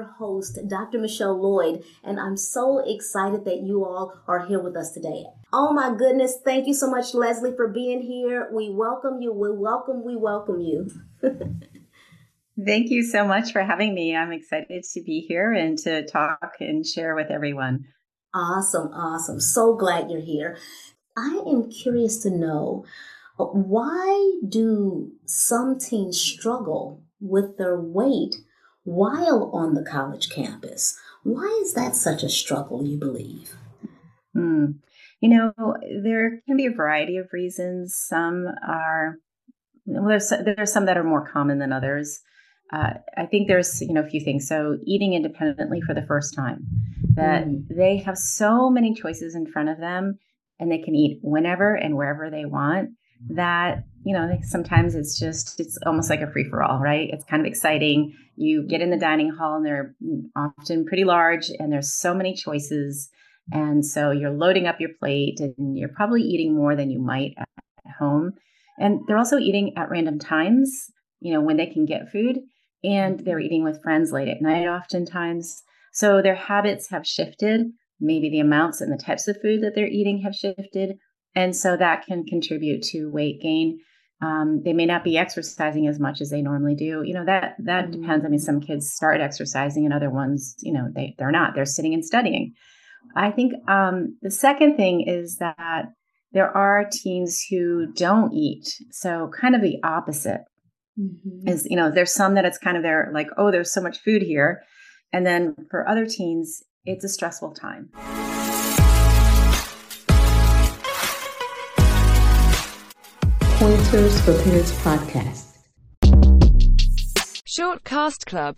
your host, Dr. Michelle Lloyd, and I'm so excited that you all are here with us today. Oh my goodness, thank you so much, Leslie, for being here. We welcome you. We welcome, we welcome you. thank you so much for having me. I'm excited to be here and to talk and share with everyone. Awesome, awesome. So glad you're here. I am curious to know uh, why do some teens struggle with their weight while on the college campus? Why is that such a struggle, you believe? Hmm. You know, there can be a variety of reasons. Some are, well, there's, there's some that are more common than others. Uh, I think there's, you know, a few things. So eating independently for the first time, that mm. they have so many choices in front of them and they can eat whenever and wherever they want that you know sometimes it's just it's almost like a free for all right? It's kind of exciting. You get in the dining hall and they're often pretty large and there's so many choices. And so you're loading up your plate and you're probably eating more than you might at home. And they're also eating at random times you know when they can get food and they're mm-hmm. eating with friends late at night oftentimes. So their habits have shifted. Maybe the amounts and the types of food that they're eating have shifted and so that can contribute to weight gain. Um, they may not be exercising as much as they normally do. You know that that mm-hmm. depends. I mean, some kids start exercising, and other ones, you know, they they're not. They're sitting and studying. I think um, the second thing is that there are teens who don't eat. So kind of the opposite mm-hmm. is, you know, there's some that it's kind of they're like, oh, there's so much food here, and then for other teens, it's a stressful time. Pointers for Parents podcast. Short Cast Club